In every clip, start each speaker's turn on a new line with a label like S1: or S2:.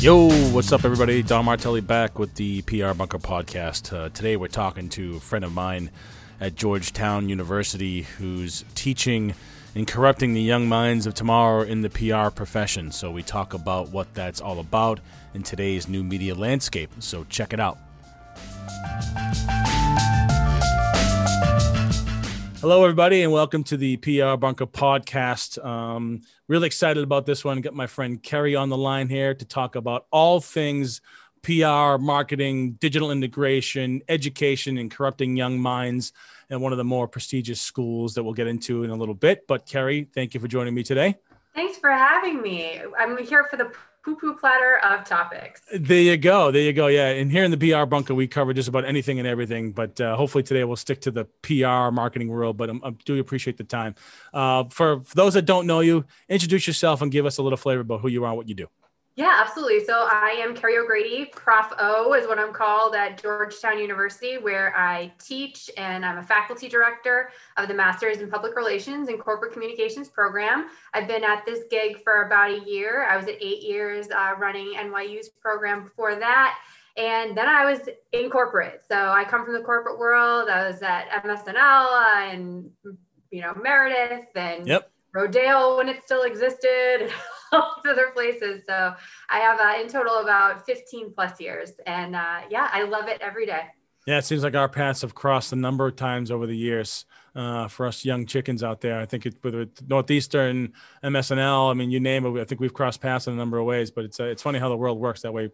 S1: Yo, what's up, everybody? Don Martelli back with the PR Bunker podcast. Uh, today, we're talking to a friend of mine at Georgetown University who's teaching and corrupting the young minds of tomorrow in the PR profession. So, we talk about what that's all about in today's new media landscape. So, check it out. Hello, everybody, and welcome to the PR Bunker podcast. Um, really excited about this one. Got my friend Kerry on the line here to talk about all things PR, marketing, digital integration, education, and corrupting young minds at one of the more prestigious schools that we'll get into in a little bit. But Kerry, thank you for joining me today.
S2: Thanks for having me. I'm here for the poo poo platter of topics.
S1: There you go. There you go. Yeah. And here in the PR bunker, we cover just about anything and everything. But uh, hopefully today we'll stick to the PR marketing world. But I do appreciate the time. Uh, for, for those that don't know you, introduce yourself and give us a little flavor about who you are and what you do.
S2: Yeah, absolutely. So I am Kerry O'Grady. Prof O is what I'm called at Georgetown University, where I teach and I'm a faculty director of the Masters in Public Relations and Corporate Communications program. I've been at this gig for about a year. I was at eight years uh, running NYU's program before that. And then I was in corporate. So I come from the corporate world. I was at MSNL and, you know, Meredith and
S1: yep.
S2: Rodale when it still existed. other places. So I have uh, in total about 15 plus years. And uh, yeah, I love it every day.
S1: Yeah, it seems like our paths have crossed a number of times over the years uh, for us young chickens out there. I think it, whether Northeastern, MSNL, I mean, you name it, I think we've crossed paths in a number of ways. But it's uh, it's funny how the world works that way.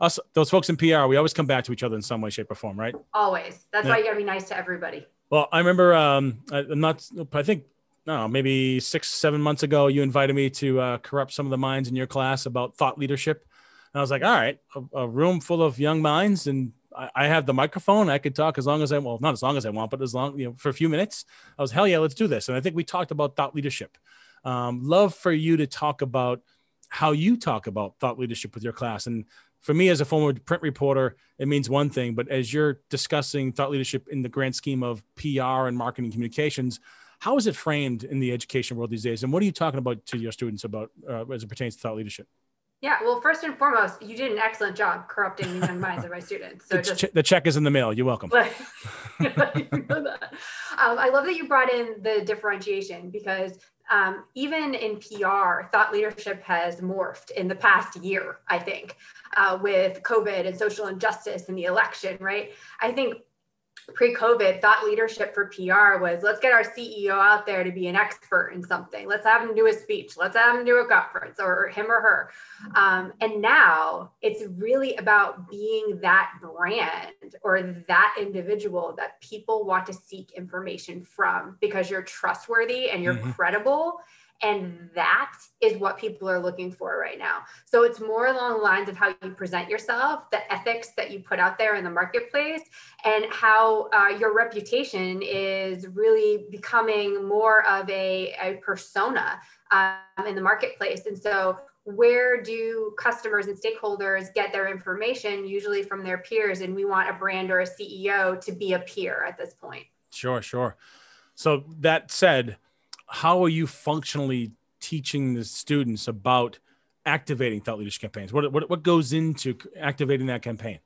S1: Us, those folks in PR, we always come back to each other in some way, shape, or form, right?
S2: Always. That's yeah. why you gotta be nice to everybody.
S1: Well, I remember. Um, I, I'm not. I think no, maybe six, seven months ago, you invited me to uh, corrupt some of the minds in your class about thought leadership. And I was like, all right, a, a room full of young minds, and I, I, have the microphone. I could talk as long as I well, not as long as I want, but as long you know for a few minutes. I was hell yeah, let's do this. And I think we talked about thought leadership. Um, love for you to talk about how you talk about thought leadership with your class. And for me, as a former print reporter, it means one thing. But as you're discussing thought leadership in the grand scheme of PR and marketing communications how is it framed in the education world these days? And what are you talking about to your students about uh, as it pertains to thought leadership?
S2: Yeah, well, first and foremost, you did an excellent job corrupting the young minds of my students. So
S1: just, the check is in the mail. You're welcome.
S2: um, I love that you brought in the differentiation because um, even in PR, thought leadership has morphed in the past year, I think, uh, with COVID and social injustice and the election, right? I think pre-COVID, thought leadership for PR was let's get our CEO out there to be an expert in something. Let's have him do a speech. Let's have him do a conference or him or her. Um, and now it's really about being that brand or that individual that people want to seek information from because you're trustworthy and you're mm-hmm. credible and that is what people are looking for right now. So it's more along the lines of how you present yourself, the ethics that you put out there in the marketplace, and how uh, your reputation is really becoming more of a, a persona um, in the marketplace. And so where do customers and stakeholders get their information usually from their peers and we want a brand or a ceo to be a peer at this point
S1: sure sure so that said how are you functionally teaching the students about activating thought leadership campaigns? What, what, what goes into activating that campaign?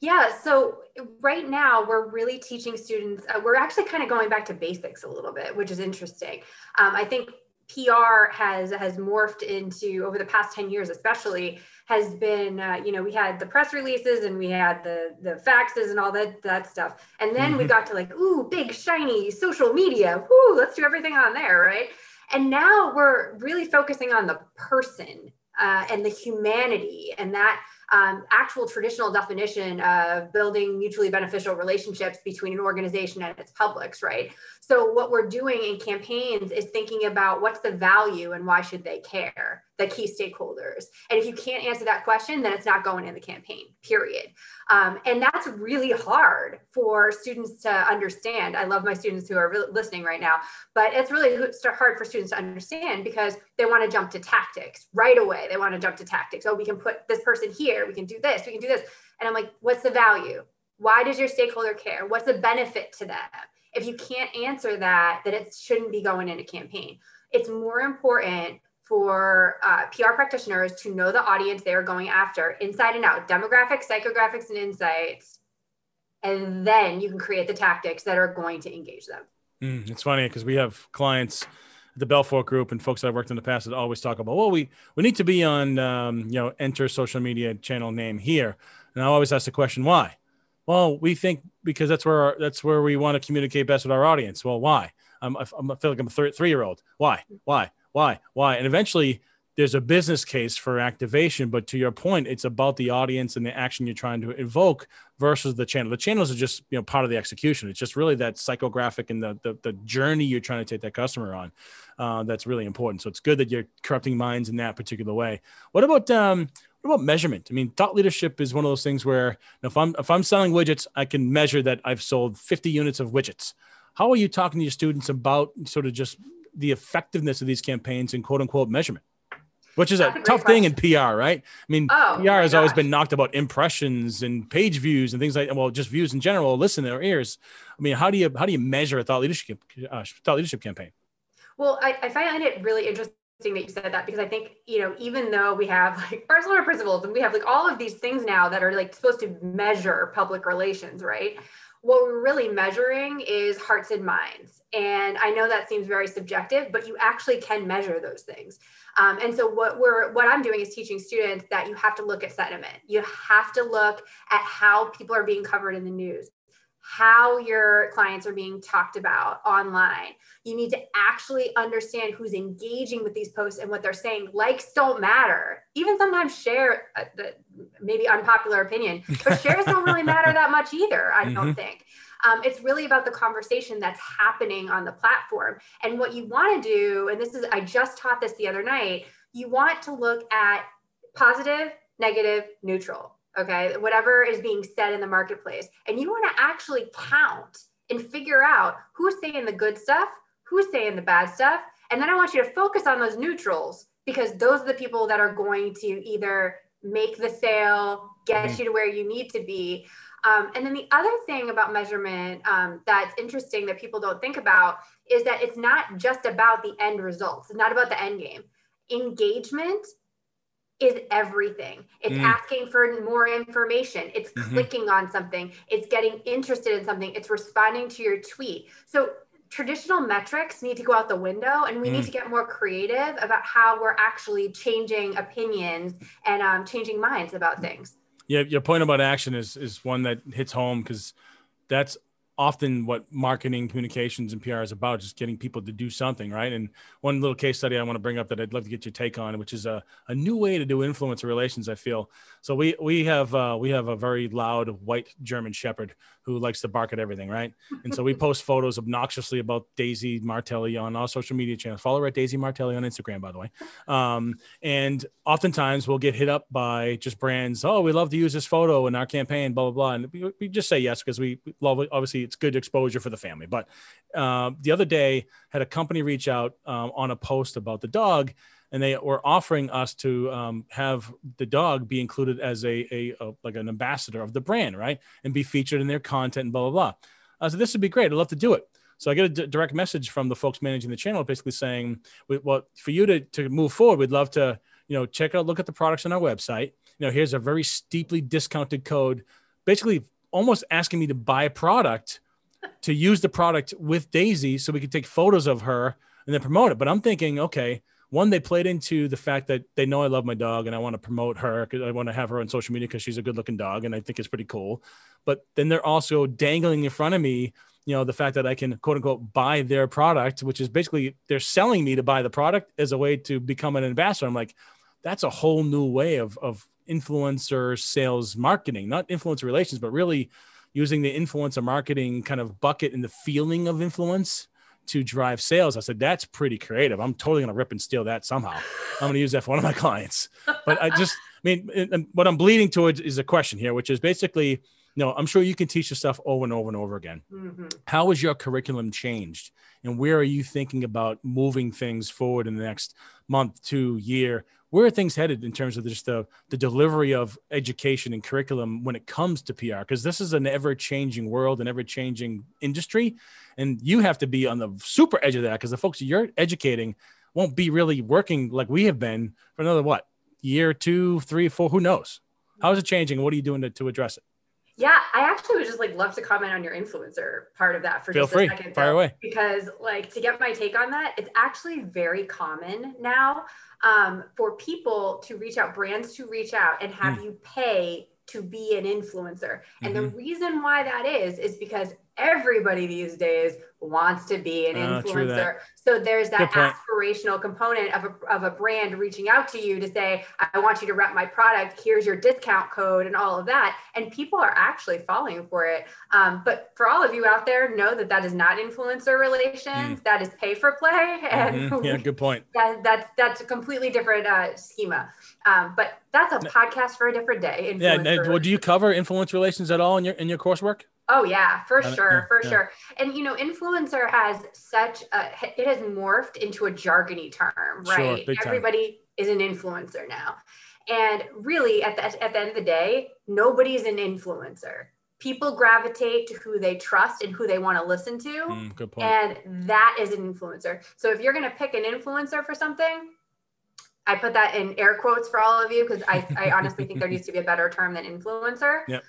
S2: Yeah, so right now we're really teaching students, uh, we're actually kind of going back to basics a little bit, which is interesting. Um, I think PR has has morphed into over the past 10 years especially has been uh, you know we had the press releases and we had the the faxes and all that that stuff. And then mm-hmm. we got to like ooh big shiny social media. Ooh let's do everything on there right? And now we're really focusing on the person uh, and the humanity and that um, actual traditional definition of building mutually beneficial relationships between an organization and its publics, right? So what we're doing in campaigns is thinking about what's the value and why should they care, the key stakeholders. And if you can't answer that question, then it's not going in the campaign, period. Um, and that's really hard for students to understand. I love my students who are really listening right now, but it's really hard for students to understand because they want to jump to tactics right away. They want to jump to tactics. Oh, we can put this person here. We can do this. We can do this. And I'm like, what's the value? Why does your stakeholder care? What's the benefit to them? If you can't answer that, then it shouldn't be going in a campaign. It's more important for uh, PR practitioners to know the audience they are going after inside and out, demographics, psychographics, and insights. And then you can create the tactics that are going to engage them.
S1: Mm, it's funny because we have clients the Belfort Group and folks that I've worked in the past that always talk about, well, we we need to be on, um, you know, enter social media channel name here, and I always ask the question, why? Well, we think because that's where our, that's where we want to communicate best with our audience. Well, why? I'm, I feel like I'm a three year old. Why? Why? Why? Why? And eventually, there's a business case for activation. But to your point, it's about the audience and the action you're trying to evoke versus the channel. The channels are just you know part of the execution. It's just really that psychographic and the the, the journey you're trying to take that customer on. Uh, that's really important. So it's good that you're corrupting minds in that particular way. What about um, what about measurement? I mean, thought leadership is one of those things where if I'm if I'm selling widgets, I can measure that I've sold 50 units of widgets. How are you talking to your students about sort of just the effectiveness of these campaigns and quote unquote measurement? Which is a, a tough question. thing in PR, right? I mean, oh, PR has gosh. always been knocked about impressions and page views and things like well, just views in general. Listen to their ears. I mean, how do you how do you measure a thought leadership uh, thought leadership campaign?
S2: Well, I, I find it really interesting that you said that because I think, you know, even though we have like Barcelona principles and we have like all of these things now that are like supposed to measure public relations, right? What we're really measuring is hearts and minds. And I know that seems very subjective, but you actually can measure those things. Um, and so what we're what I'm doing is teaching students that you have to look at sentiment. You have to look at how people are being covered in the news how your clients are being talked about online. You need to actually understand who's engaging with these posts and what they're saying. Likes don't matter. Even sometimes share uh, the maybe unpopular opinion, but shares don't really matter that much either. I mm-hmm. don't think. Um, it's really about the conversation that's happening on the platform. And what you want to do, and this is, I just taught this the other night, you want to look at positive, negative, neutral okay whatever is being said in the marketplace and you want to actually count and figure out who's saying the good stuff who's saying the bad stuff and then i want you to focus on those neutrals because those are the people that are going to either make the sale get mm-hmm. you to where you need to be um, and then the other thing about measurement um, that's interesting that people don't think about is that it's not just about the end results it's not about the end game engagement is everything. It's mm. asking for more information. It's mm-hmm. clicking on something. It's getting interested in something. It's responding to your tweet. So traditional metrics need to go out the window and we mm. need to get more creative about how we're actually changing opinions and um, changing minds about things.
S1: Yeah, your point about action is is one that hits home because that's often what marketing communications and PR is about, just getting people to do something, right? And one little case study I want to bring up that I'd love to get your take on, which is a, a new way to do influencer relations, I feel. So we we have uh, we have a very loud white German shepherd who likes to bark at everything, right? And so we post photos obnoxiously about Daisy Martelli on all social media channels. Follow her at Daisy Martelli on Instagram, by the way. Um, and oftentimes we'll get hit up by just brands. Oh, we love to use this photo in our campaign, blah blah blah. And we, we just say yes because we love. Obviously, it's good exposure for the family. But uh, the other day, had a company reach out um, on a post about the dog and they were offering us to um, have the dog be included as a, a, a, like an ambassador of the brand, right, and be featured in their content and blah blah blah. I said this would be great. I'd love to do it. So I get a d- direct message from the folks managing the channel, basically saying, "Well, for you to to move forward, we'd love to, you know, check out, look at the products on our website. You know, here's a very steeply discounted code, basically almost asking me to buy a product." to use the product with Daisy so we could take photos of her and then promote it. But I'm thinking, okay, one, they played into the fact that they know I love my dog and I want to promote her because I want to have her on social media because she's a good looking dog and I think it's pretty cool. But then they're also dangling in front of me, you know, the fact that I can quote unquote buy their product, which is basically they're selling me to buy the product as a way to become an ambassador. I'm like, that's a whole new way of, of influencer sales marketing, not influencer relations, but really using the influencer marketing kind of bucket and the feeling of influence to drive sales. I said, that's pretty creative. I'm totally going to rip and steal that somehow. I'm going to use that for one of my clients. But I just, I mean, what I'm bleeding towards is a question here, which is basically, you know, I'm sure you can teach this stuff over and over and over again. Mm-hmm. How has your curriculum changed? And where are you thinking about moving things forward in the next month, two, year? Where are things headed in terms of just the, the delivery of education and curriculum when it comes to PR? Because this is an ever changing world, an ever changing industry. And you have to be on the super edge of that because the folks you're educating won't be really working like we have been for another what year, two, three, four, who knows? How is it changing? What are you doing to, to address it?
S2: Yeah, I actually would just like love to comment on your influencer part of that for
S1: Feel
S2: just
S1: free.
S2: a second.
S1: Fire away.
S2: Because like to get my take on that, it's actually very common now um, for people to reach out, brands to reach out and have
S1: Hmm.
S2: you pay to be an influencer. And the
S1: Mhm.
S2: reason why that is is because everybody these days wants to be an
S1: true
S2: influencer. So there's that aspirational component of a, of a brand reaching out to you to say, I want you to rep my product. Here's your discount code and all of that. And people are actually falling for it. Um, but for all of you out there, know that that is not influencer relations. That is pay for play. And
S1: Mhm. Yeah, good point.
S2: that, that's that's a completely different uh, schema. Um, but that's a podcast for a different day.
S1: Yeah. well, do you cover influence relations at all in your in your coursework?
S2: Oh yeah, for
S1: Uh,
S2: sure,
S1: yeah,
S2: for
S1: yeah.
S2: sure. And you know, influencer has such a it has morphed into a jargony term,
S1: Sure,
S2: right?
S1: time.
S2: Everybody is an influencer now. And really at the at the end of the day, nobody's an influencer. People gravitate to who they trust and who they want to listen to.
S1: Mm, good point.
S2: And that is an influencer. So if you're going to pick an influencer for something, I put that in air quotes for all of you because I, I honestly think there needs to be a better term than influencer.
S1: Yep.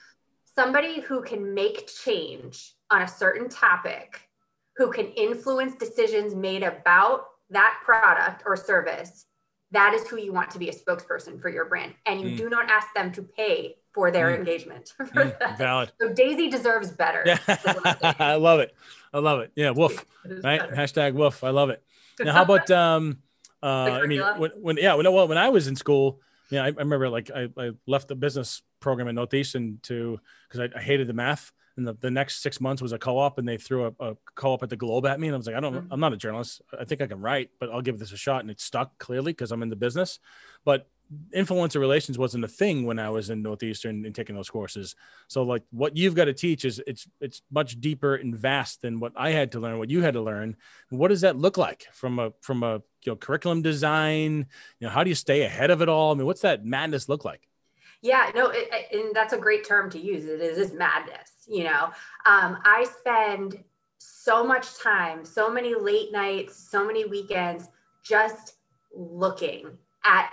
S2: Somebody who can make change on a certain topic, who can influence decisions made about that product or service. That is who you want to be a spokesperson for your brand. And you
S1: Mm.
S2: do not ask them to pay for their
S1: Mm.
S2: engagement. for
S1: Mm, valid.
S2: So Daisy deserves better. is I'm saying.
S1: I love it. I love it. Yeah, woof. Right?
S2: better.
S1: Hashtag woof. I love it. Now, how about um uh I mean when, when yeah, when well, when I was in school, yeah, I, I remember like I, I left the business program in Northeastern to because I, I hated the math. And the, the next six months was a co-op and they threw a, a co-op at the globe at me. And I was like, I don't,
S2: Mhm.
S1: I'm not a journalist. I think I can write, but I'll give this a shot. And it stuck clearly because I'm in the business. But influencer relations wasn't a thing when I was in Northeastern and taking those courses. So like what you've got to teach is it's it's much deeper and vast than what I had to learn, what you had to learn. What does that look like from a from a you know curriculum design? You know, how do you stay ahead of it all? I mean, what's that madness look like?
S2: Yeah, no, it, it- and that's a great term to use. It is is madness. You know, um, I spend so much time, so many late nights, so many weekends, just looking at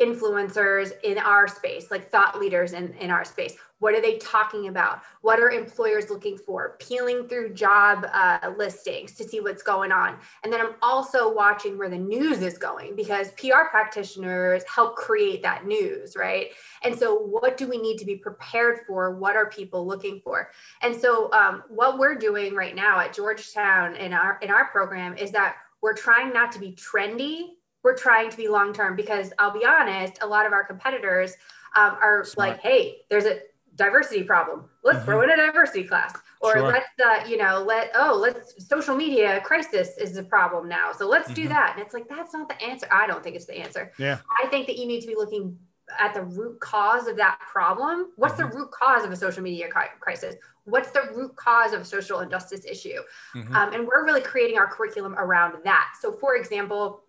S2: influencers in our space, like thought leaders in, in our space. What are they talking about? What are employers looking for? Peeling through job uh, listings to see what's going on. And then I'm also watching where the news is going because PR practitioners help create that news, right? And so, what do we need to be prepared for? What are people looking for? And so, um, what we're doing right now at Georgetown in our in our program is that we're trying not to be trendy. We're trying to be long term because I'll be honest, a lot of our competitors um, are
S1: Smart.
S2: like, "Hey, there's a diversity problem. Let's throw in a diversity class." Or
S1: Sure.
S2: let's, uh, you know, let oh, let's social media crisis is a problem now. So let's do
S1: Mhm.
S2: that. And it's like that's not the answer. I don't think it's the answer.
S1: Yeah.
S2: I think that you need to be looking at the root cause of that problem. What's the
S1: Mm-hmm.
S2: root cause of a social media crisis? What's the root cause of a social injustice issue?
S1: Mhm.
S2: Um, and we're really creating our curriculum around that. So, for example,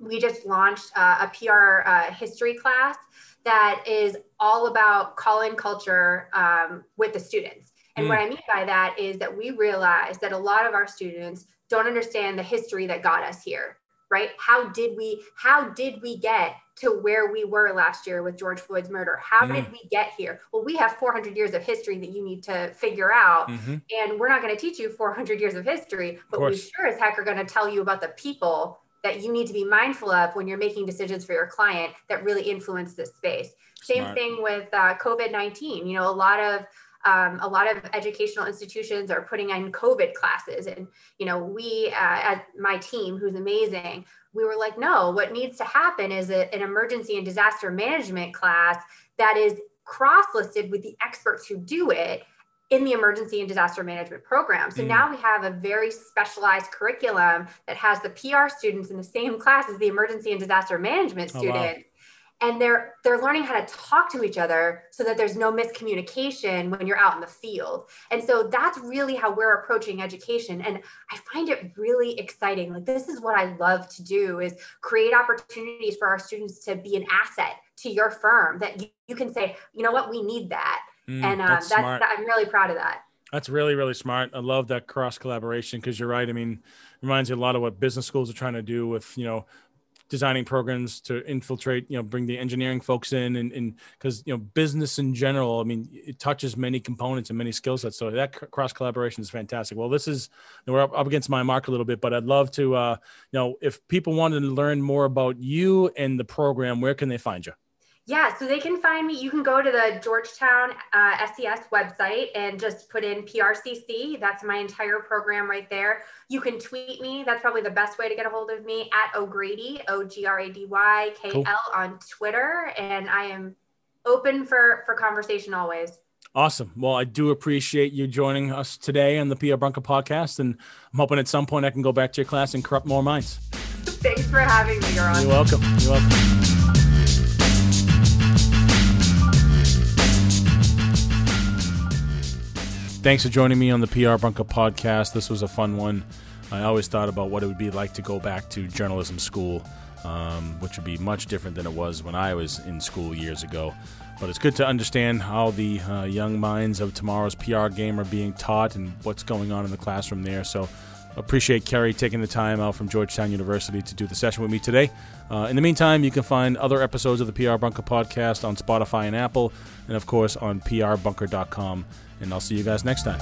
S2: we just launched uh, a PR uh, history class that is all about call in culture um, with the students. And what I mean by that is that we realize that a lot of our students don't understand the history that got us here right how did we how did we get to where we were last year with george floyd's murder how
S1: Mm.
S2: did we get here well we have 400 years of history that you need to figure out
S1: Mhm.
S2: and we're not going to teach you 400 years of history but we sure as heck are going to tell you about the people that you need to be mindful of when you're making decisions for your client that really influence this space. Same
S1: Smart.
S2: thing with uh, covid-19 you know a lot of um, a lot of educational institutions are putting in covid classes. And you know we uh, as my team who's amazing we were like no what needs to happen is a, an emergency and disaster management class that is cross-listed with the experts who do it in the emergency and disaster management program. So
S1: Mm.
S2: now we have a very specialized curriculum that has the PR students in the same class as the emergency and disaster management
S1: Oh, wow.
S2: students. And they're they're learning how to talk to each other so that there's no miscommunication when you're out in the field. And so that's really how we're approaching education. And I find it really exciting. Like this is what I love to do is create opportunities for our students to be an asset to your firm that you, you can say, you know what, we need that.
S1: Mm,
S2: and um,
S1: that's
S2: that's,
S1: smart.
S2: that, I'm really proud of that.
S1: That's really, really smart. I love that cross collaboration because you're right. I mean, reminds me a lot of what business schools are trying to do with, you know, designing programs to infiltrate, you know, bring the engineering folks in and because, you know, business in general, I mean, it touches many components and many skill sets. So that c- cross collaboration is fantastic. Well, this is, we're up, up, against my mark a little bit, but I'd love to, uh, you know, if people wanted to learn more about you and the program, where can they find you?
S2: Yeah, so they can find me. You can go to the Georgetown uh, SCS website and just put in PRCC. That's my entire program right there. You can tweet me. That's probably the best way to get a hold of me at O'Grady, O G R A D Y K L on Twitter. And I am open for, for conversation always.
S1: Awesome. Well, I do appreciate you joining us today on the PR Bunker podcast. And I'm hoping at some point I can go back to your class and corrupt more minds.
S2: Thanks for having me, Don.
S1: You're welcome. You're welcome. Thanks for joining me on the PR Bunker podcast. This was a fun one. I always thought about what it would be like to go back to journalism school, um, which would be much different than it was when I was in school years ago. But it's good to understand how the uh, young minds of tomorrow's PR game are being taught and what's going on in the classroom there. So appreciate Kerry taking the time out from Georgetown University to do the session with me today. Uh, in the meantime, you can find other episodes of the PR Bunker podcast on Spotify and Apple, and of course on prbunker.com and I'll see you guys next time.